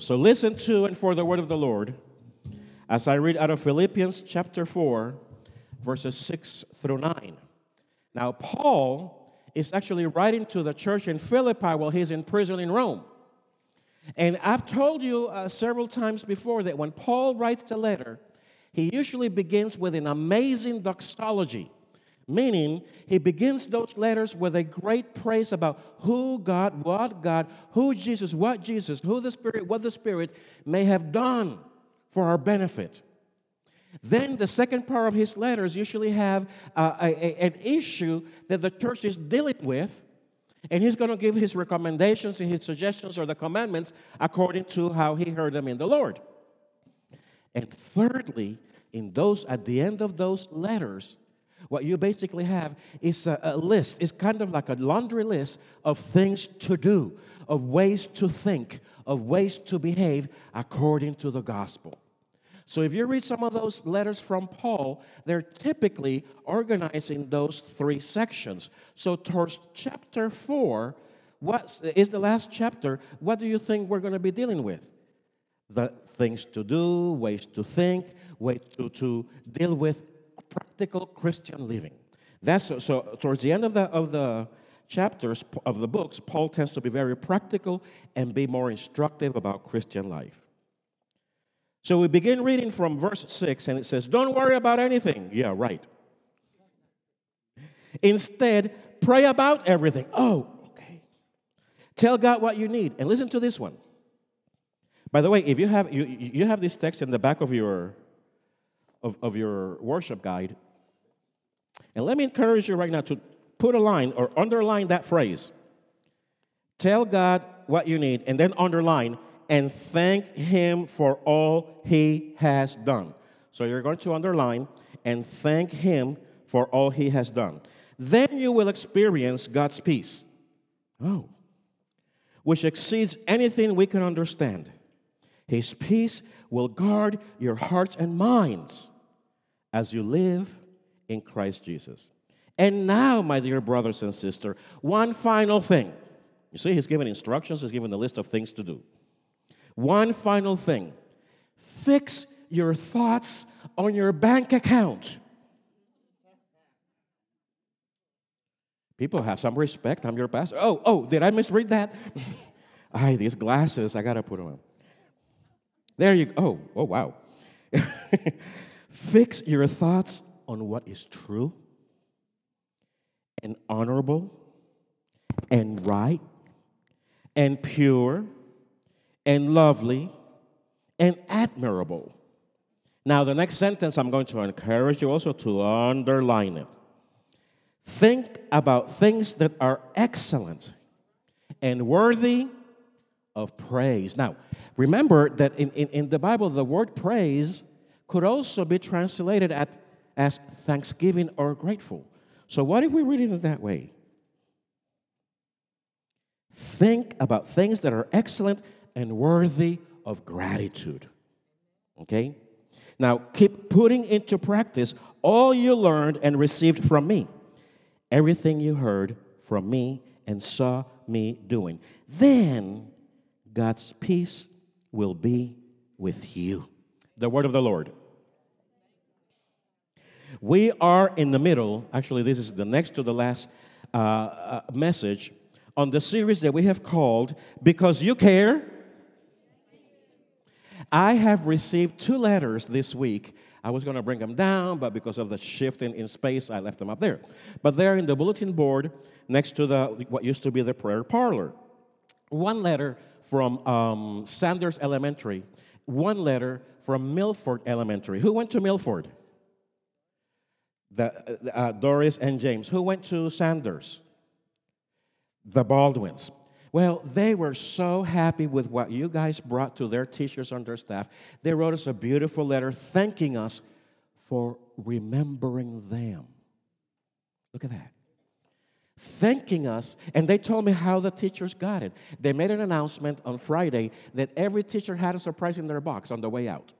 So listen to and for the word of the Lord as I read out of Philippians chapter 4, verses 6 through 9. Now, Paul is actually writing to the church in Philippi while he's in prison in Rome. And I've told you uh, several times before that when Paul writes a letter, he usually begins with an amazing doxology, meaning he begins those letters with a great praise about who God, what God, who Jesus, what Jesus, who the Spirit, what the Spirit may have done for our benefit. Then the second part of his letters usually have uh, a, a, an issue that the church is dealing with, and he's going to give his recommendations and his suggestions or the commandments according to how he heard them in the Lord. And thirdly, in those at the end of those letters, what you basically have is a, a, list. It's kind of like a laundry list of things to do, of ways to think, of ways to behave according to the gospel. So if you read some of those letters from Paul, they're typically organizing those three sections. So towards chapter 4, what is the last chapter? What do you think we're going to be dealing with? The things to do, ways to think, ways to, to deal with practical Christian living. That's so, so towards the end of the of the chapters of the books, Paul tends to be very practical and be more instructive about Christian life. So we begin reading from verse 6, and it says, Don't worry about anything. Yeah, right. Instead, pray about everything. Oh, okay. Tell God what you need. And listen to this one. By the way, if you have you, you have this text in the back of your of, of your worship guide, and let me encourage you right now to put a line or underline that phrase. Tell God what you need, and then underline and thank Him for all He has done. So you're going to underline and thank Him for all He has done. Then you will experience God's peace. Oh, which exceeds anything we can understand. His peace will guard your hearts and minds as you live in Christ Jesus. And now, my dear brothers and sisters, one final thing. You see, he's given instructions, he's given a list of things to do. One final thing fix your thoughts on your bank account. People have some respect. I'm your pastor. Oh, oh, did I misread that? Ay, these glasses, I gotta put them on. There you go. Oh, oh, wow. Fix your thoughts on what is true and honorable and right and pure and lovely and admirable. Now, the next sentence, I'm going to encourage you also to underline it. Think about things that are excellent and worthy of praise. Now, remember that in, in, in the Bible, the word praise could also be translated at, as thanksgiving or grateful. So, what if we read it that way? Think about things that are excellent and worthy of gratitude. Okay? Now, keep putting into practice all you learned and received from me, everything you heard from me and saw me doing. Then God's peace will be with you. The word of the Lord. We are in the middle, actually, this is the next to the last uh, uh, message on the series that we have called Because You Care I have received two letters this week. I was going to bring them down, but because of the shift in, in space, I left them up there. But they're in the bulletin board next to the what used to be the prayer parlor. One letter from um, Sanders Elementary, one letter from Milford Elementary. Who went to Milford? The, uh, Doris and James. Who went to Sanders? The Baldwins. Well, they were so happy with what you guys brought to their teachers and their staff. They wrote us a beautiful letter thanking us for remembering them. Look at that. Thanking us, and they told me how the teachers got it. They made an announcement on Friday that every teacher had a surprise in their box on the way out.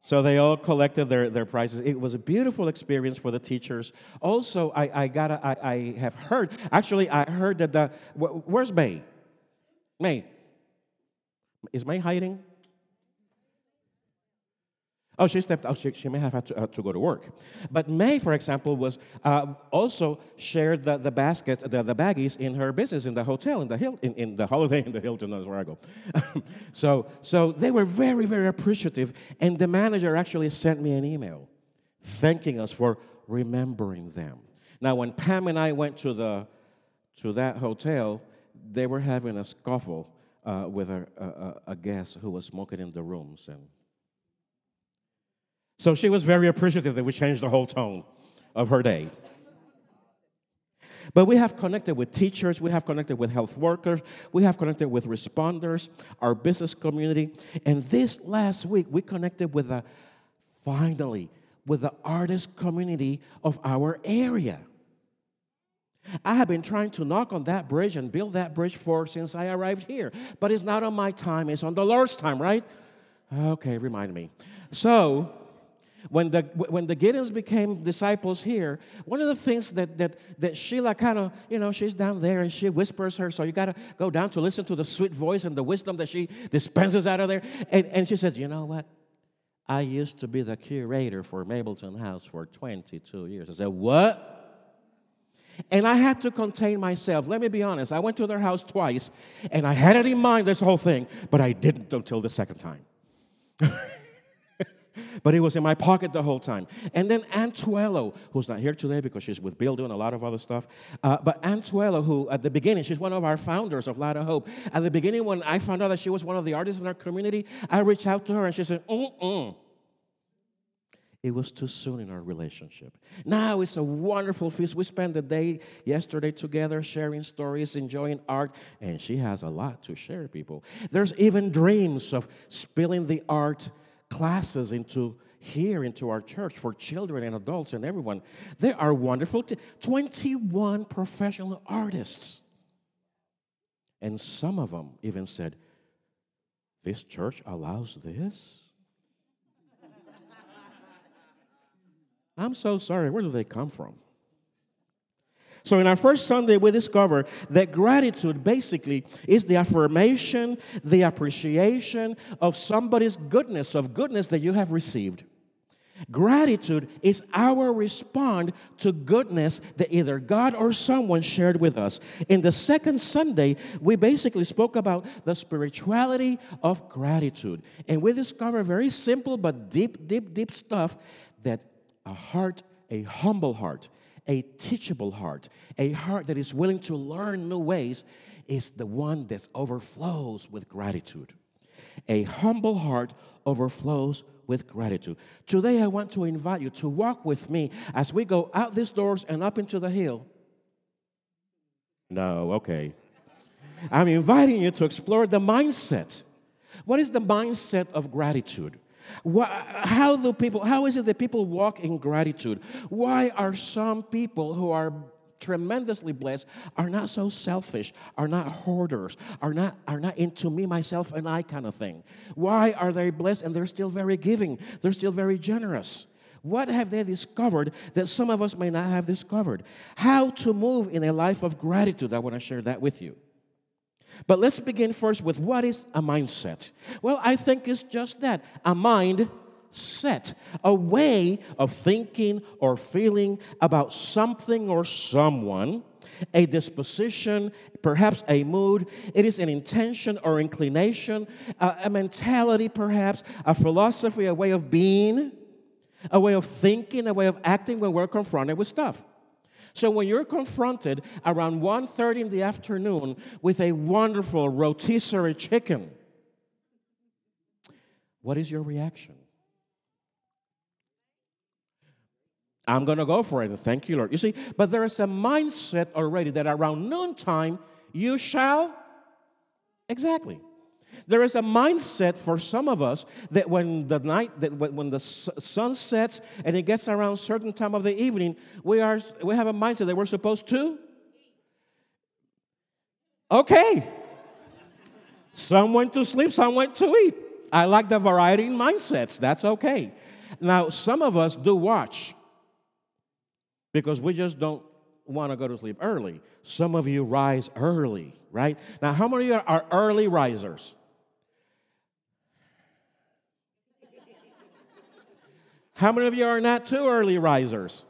So they all collected their, their prizes. It was a beautiful experience for the teachers. Also, I, I, got I, I have heard, actually, I heard that the, where's May? May. Is May hiding? Oh, she stepped out. She, she may have had to, uh, to, go to work. But May, for example, was uh, also shared the, the baskets, the, the baggies in her business in the hotel, in the, Hil- in, in the Holiday in the Hilton, that's where I go. so, so they were very, very appreciative. And the manager actually sent me an email thanking us for remembering them. Now, when Pam and I went to, the, to that hotel, they were having a scuffle uh, with a, a, a guest who was smoking in the rooms. And so she was very appreciative that we changed the whole tone of her day. But we have connected with teachers, we have connected with health workers, we have connected with responders, our business community. And this last week, we connected with a, finally, with the artist community of our area. I have been trying to knock on that bridge and build that bridge for since I arrived here. But it's not on my time, it's on the Lord's time, right? Okay, remind me. So, when the, when the Gideons became disciples here, one of the things that, that, that Sheila kind of, you know, she's down there and she whispers her, so you got to go down to listen to the sweet voice and the wisdom that she dispenses out of there. And, and she says, you know what? I used to be the curator for Mableton House for 22 years. I said, what? And I had to contain myself. Let me be honest. I went to their house twice and I had it in mind, this whole thing, but I didn't until the second time. but it was in my pocket the whole time. And then Antuello, who's not here today because she's with Bill doing a lot of other stuff. Uh, but Antuello, who at the beginning, she's one of our founders of Light of Hope. At the beginning, when I found out that she was one of the artists in our community, I reached out to her and she said, mm It was too soon in our relationship. Now it's a wonderful feast. We spent the day yesterday together sharing stories, enjoying art, and she has a lot to share, people. There's even dreams of spilling the art classes into here into our church for children and adults and everyone. They are wonderful. T- 21 professional artists. And some of them even said, This church allows this? I'm so sorry. Where do they come from? So, in our first Sunday, we discover that gratitude basically is the affirmation, the appreciation of somebody's goodness, of goodness that you have received. Gratitude is our response to goodness that either God or someone shared with us. In the second Sunday, we basically spoke about the spirituality of gratitude. And we discovered very simple but deep, deep, deep stuff that a heart, a humble heart, a teachable heart, a heart that is willing to learn new ways, is the one that overflows with gratitude. A humble heart overflows with gratitude. Today, I want to invite you to walk with me as we go out these doors and up into the hill. No, okay. I'm inviting you to explore the mindset. What is the mindset of gratitude? How do people, how is it that people walk in gratitude? Why are some people who are tremendously blessed are not so selfish, are not hoarders, are not, are not into me, myself, and I kind of thing? Why are they blessed and they're still very giving? They're still very generous. What have they discovered that some of us may not have discovered? How to move in a life of gratitude. I want to share that with you. But let's begin first with what is a mindset? Well, I think it's just that a mind set, a way of thinking or feeling about something or someone, a disposition, perhaps a mood. It is an intention or inclination, a, a mentality, perhaps, a philosophy, a way of being, a way of thinking, a way of acting when we're confronted with stuff. So when you're confronted around 1:30 in the afternoon with a wonderful rotisserie chicken, what is your reaction? I'm going to go for it. Thank you, Lord. You see, but there is a mindset already that around noontime you shall exactly there is a mindset for some of us that when the night, that when the sun sets and it gets around certain time of the evening, we are we have a mindset that we're supposed to. Okay. Some went to sleep, some went to eat. I like the variety in mindsets. That's okay. Now, some of us do watch because we just don't want to go to sleep early. Some of you rise early, right? Now, how many of you are early risers? How many of you are not too early risers?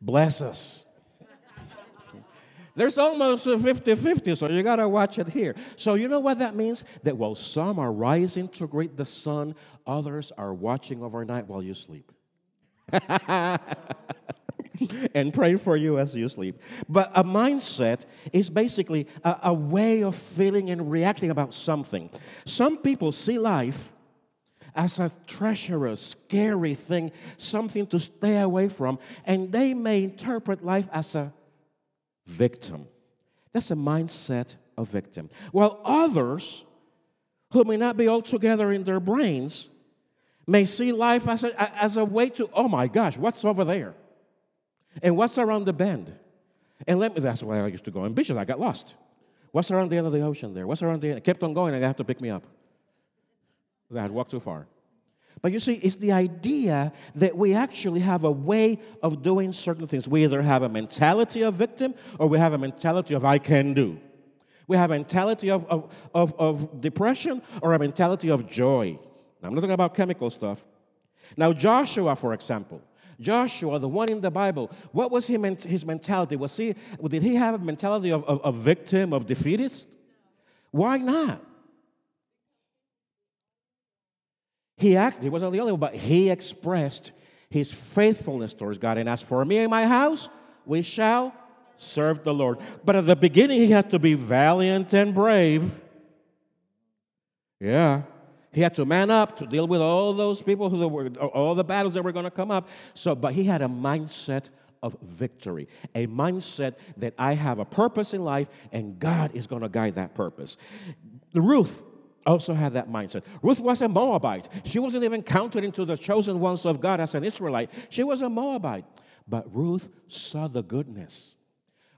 Bless us. There's almost a 50 50, so you got to watch it here. So, you know what that means? That while some are rising to greet the sun, others are watching overnight while you sleep. and pray for you as you sleep. But a mindset is basically a, a, way of feeling and reacting about something. Some people see life as a treacherous, scary thing, something to stay away from, and they may interpret life as a victim. That's a mindset of victim. While others, who may not be all together in their brains, may see life as a, as a way to, oh my gosh, what's over there? And what's around the bend? And let me, that's why I used to go ambitious. I got lost. What's around the end of the ocean there? What's around the end? I kept on going and they had to pick me up. I had walked too far. But you see, it's the idea that we actually have a way of doing certain things. We either have a mentality of victim or we have a mentality of I can do. We have a mentality of, of, of, of depression or a mentality of joy. Now, I'm not talking about chemical stuff. Now, Joshua, for example, Joshua, the one in the Bible, what was his mentality? Was he, did he have a mentality of, of, of victim, of defeatist? Why not? He acted, he wasn't the only one, but he expressed his faithfulness towards God. And as for me and my house, we shall serve the Lord. But at the beginning, he had to be valiant and brave. Yeah. He had to man up to deal with all those people who were, all the battles that were going to come up. So, but he had a mindset of victory, a mindset that I have a purpose in life and God is going to guide that purpose. Ruth also had that mindset. Ruth was a Moabite. She wasn't even counted into the chosen ones of God as an Israelite. She was a Moabite. But Ruth saw the goodness,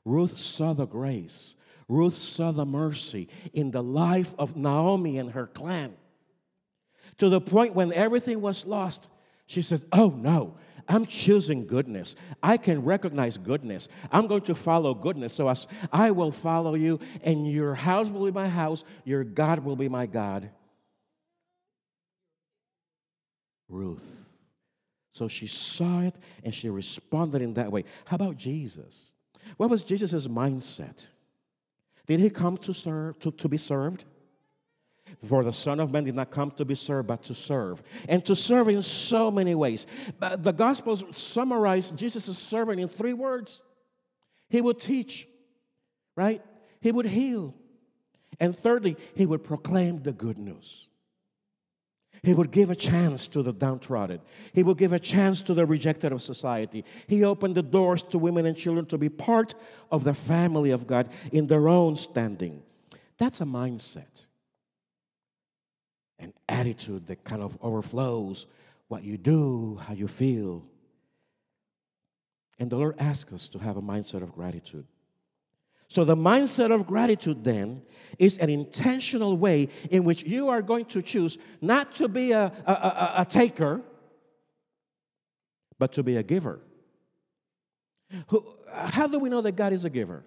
Ruth saw the grace, Ruth saw the mercy in the life of Naomi and her clan. To the point when everything was lost, she said, Oh no, I'm choosing goodness. I can recognize goodness. I'm going to follow goodness. So as I will follow you, and your house will be my house, your God will be my God. Ruth. So she saw it and she responded in that way. How about Jesus? What was Jesus' mindset? Did he come to serve to, to be served? For the Son of Man did not come to be served, but to serve. And to serve in so many ways. But the Gospels summarize Jesus' serving in three words He would teach, right? He would heal. And thirdly, He would proclaim the good news. He would give a chance to the downtrodden. He would give a chance to the rejected of society. He opened the doors to women and children to be part of the family of God in their own standing. That's a mindset an attitude that kind of overflows what you do, how you feel. And the Lord asks us to have a mindset of gratitude. So, the mindset of gratitude then is an intentional way in which you are going to choose not to be a, a, a, a taker, but to be a giver. Who, how do we know that God is a giver?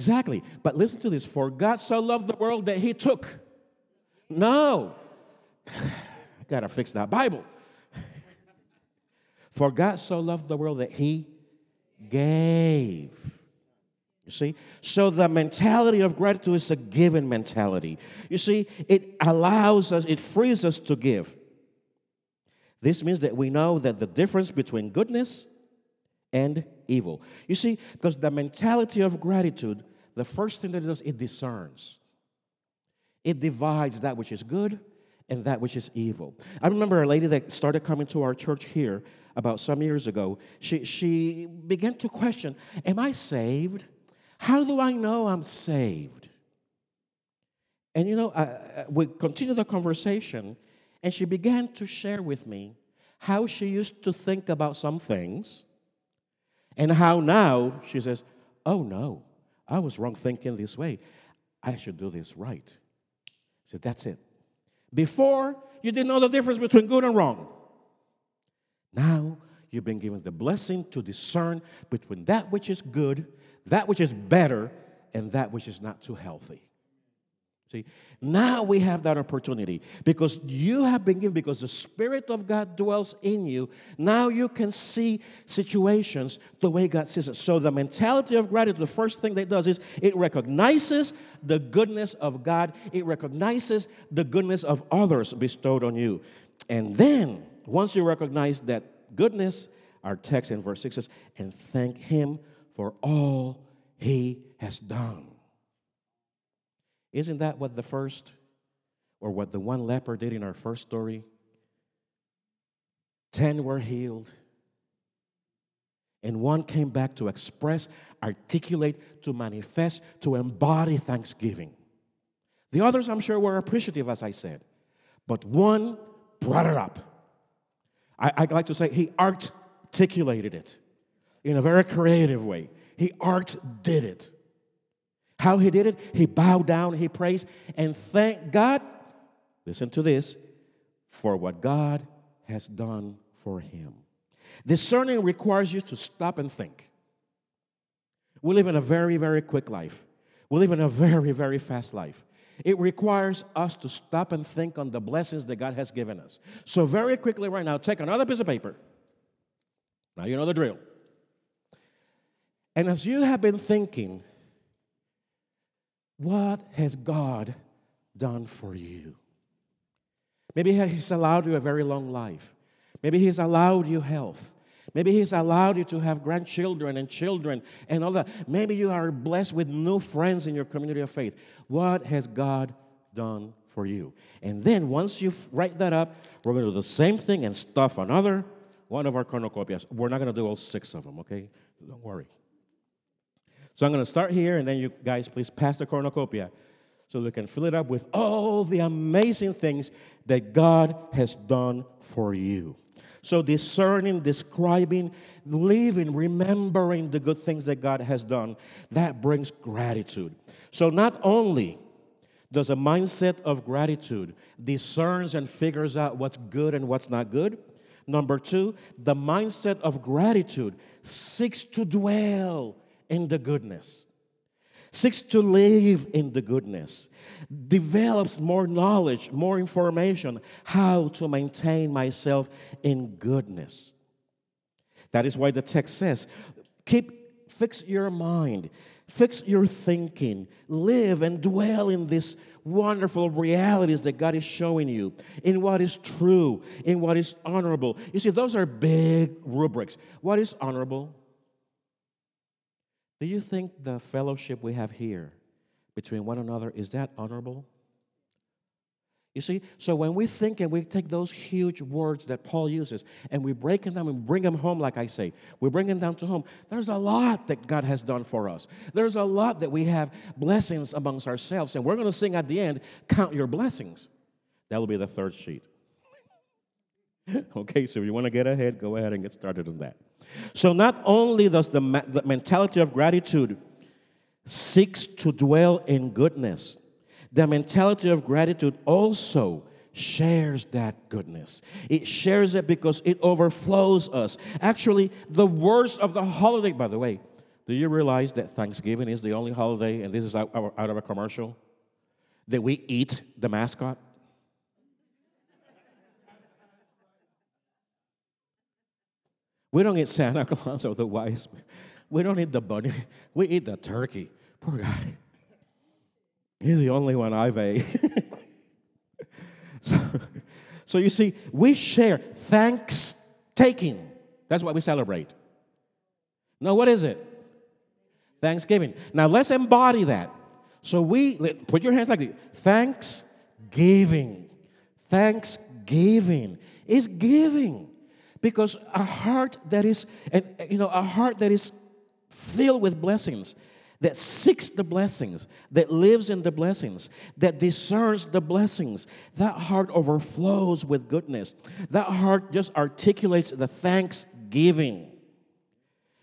Exactly. But listen to this for God so loved the world that he took. No. I got to fix that Bible. For God so loved the world that he gave. You see? So the mentality of gratitude is a given mentality. You see, it allows us, it frees us to give. This means that we know that the difference between goodness and evil. You see, because the mentality of gratitude, the first thing that it does, it discerns. It divides that which is good and that which is evil. I remember a lady that started coming to our church here about some years ago. She, she began to question Am I saved? How do I know I'm saved? And you know, I, we continued the conversation, and she began to share with me how she used to think about some things and how now she says, Oh no, I was wrong thinking this way. I should do this right. So that's it. Before, you didn't know the difference between good and wrong. Now, you've been given the blessing to discern between that which is good, that which is better, and that which is not too healthy. See, now we have that opportunity because you have been given, because the Spirit of God dwells in you. Now you can see situations the way God sees it. So, the mentality of gratitude, the first thing that does is it recognizes the goodness of God, it recognizes the goodness of others bestowed on you. And then, once you recognize that goodness, our text in verse 6 says, and thank Him for all He has done. Isn't that what the first, or what the one leper did in our first story? Ten were healed. And one came back to express, articulate, to manifest, to embody thanksgiving. The others, I'm sure, were appreciative, as I said. But one brought it up. I, I like to say he articulated it in a very creative way. He art did it. How he did it? He bowed down, he praised, and thanked God. Listen to this for what God has done for him. Discerning requires you to stop and think. We live in a very, very quick life. We live in a very, very fast life. It requires us to stop and think on the blessings that God has given us. So, very quickly, right now, take another piece of paper. Now, you know the drill. And as you have been thinking, what has God done for you? Maybe He's allowed you a very long life. Maybe He's allowed you health. Maybe He's allowed you to have grandchildren and children and all that. Maybe you are blessed with new friends in your community of faith. What has God done for you? And then once you write that up, we're going to do the same thing and stuff another one of our cornucopias. We're not going to do all six of them, okay? Don't worry. So I'm going to start here, and then you guys please pass the cornucopia so we can fill it up with all the amazing things that God has done for you. So, discerning, describing, living, remembering the good things that God has done, that brings gratitude. So, not only does a mindset of gratitude discerns and figures out what's good and what's not good, number two, the mindset of gratitude seeks to dwell in the goodness, seeks to live in the goodness, develops more knowledge, more information, how to maintain myself in goodness. That is why the text says, keep fix your mind, fix your thinking, live and dwell in these wonderful realities that God is showing you, in what is true, in what is honorable. You see, those are big rubrics. What is honorable? Do you think the fellowship we have here between one another is that honorable? You see, so when we think and we take those huge words that Paul uses and we break them down and bring them home, like I say, we bring them down to home, there's a lot that God has done for us. There's a lot that we have blessings amongst ourselves. And we're going to sing at the end, Count Your Blessings. That will be the third sheet. okay, so if you want to get ahead, go ahead and get started on that. So not only does the, ma- the mentality of gratitude seeks to dwell in goodness, the mentality of gratitude also shares that goodness. It shares it because it overflows us. Actually, the worst of the holiday, by the way, do you realize that Thanksgiving is the only holiday, and this is out, out of a commercial, that we eat the mascot? We don't eat Santa Claus or the wise. We don't eat the bunny. We eat the turkey. Poor guy. He's the only one I've ate. so, so you see, we share thanks taking. That's what we celebrate. Now, what is it? Thanksgiving. Now let's embody that. So we put your hands like this. Thanksgiving. Thanksgiving is giving. Because a heart that is, and uh, you know, a heart that is filled with blessings, that seeks the blessings, that lives in the blessings, that discerns the blessings, that heart overflows with goodness. That heart just articulates the thanksgiving.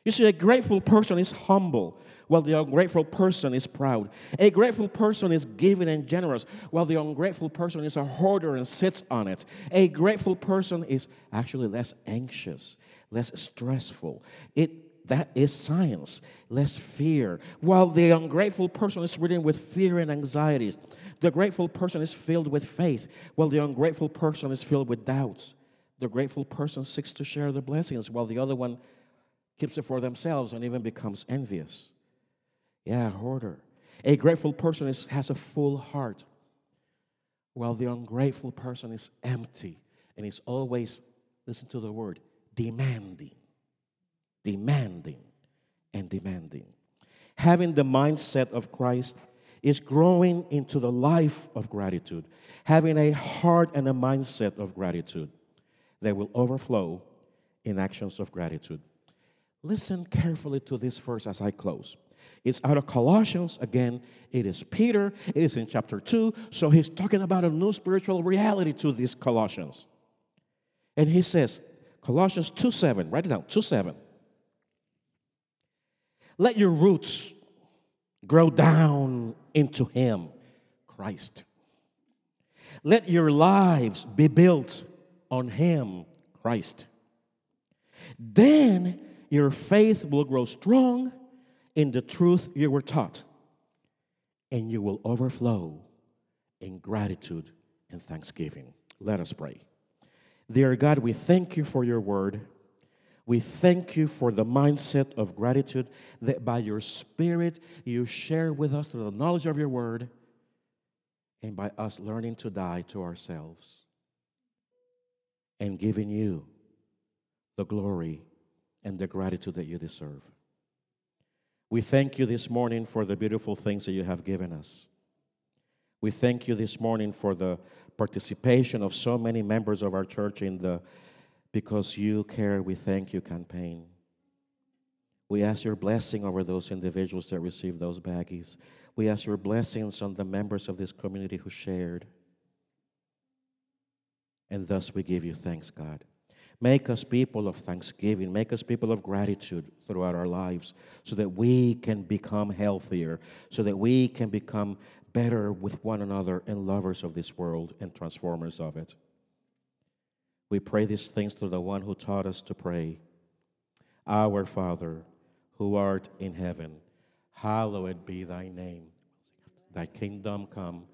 You see, a grateful person is humble while the ungrateful person is proud. A grateful person is giving and generous, while the ungrateful person is a hoarder and sits on it. A grateful person is actually less anxious, less stressful. It That is science. Less fear. While the ungrateful person is ridden with fear and anxieties, the grateful person is filled with faith, while the ungrateful person is filled with doubts. The grateful person seeks to share the blessings, while the other one keeps it for themselves and even becomes envious. Yeah, hoarder. A grateful person is, has a full heart, while the ungrateful person is empty and is always, listen to the word, demanding, demanding, and demanding. Having the mindset of Christ is growing into the life of gratitude, having a heart and a mindset of gratitude that will overflow in actions of gratitude. Listen carefully to this verse as I close. It's out of Colossians. Again, it is Peter. It is in chapter 2. So he's talking about a new spiritual reality to these Colossians. And he says, Colossians 2 7, write it down, 2 7. Let your roots grow down into Him, Christ. Let your lives be built on Him, Christ. Then your faith will grow strong in the truth you were taught, and you will overflow in gratitude and thanksgiving. Let us pray. Dear God, we thank you for your word. We thank you for the mindset of gratitude that by your Spirit you share with us through the knowledge of your word and by us learning to die to ourselves and giving you the glory and the gratitude that you deserve. We thank you this morning for the beautiful things that you have given us. We thank you this morning for the participation of so many members of our church in the Because You Care, We Thank You campaign. We ask your blessing over those individuals that received those baggies. We ask your blessings on the members of this community who shared. And thus we give you thanks, God. Make us people of thanksgiving. Make us people of gratitude throughout our lives so that we can become healthier, so that we can become better with one another and lovers of this world and transformers of it. We pray these things through the one who taught us to pray. Our Father, who art in heaven, hallowed be thy name. Thy kingdom come,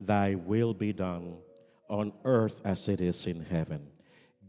thy will be done on earth as it is in heaven.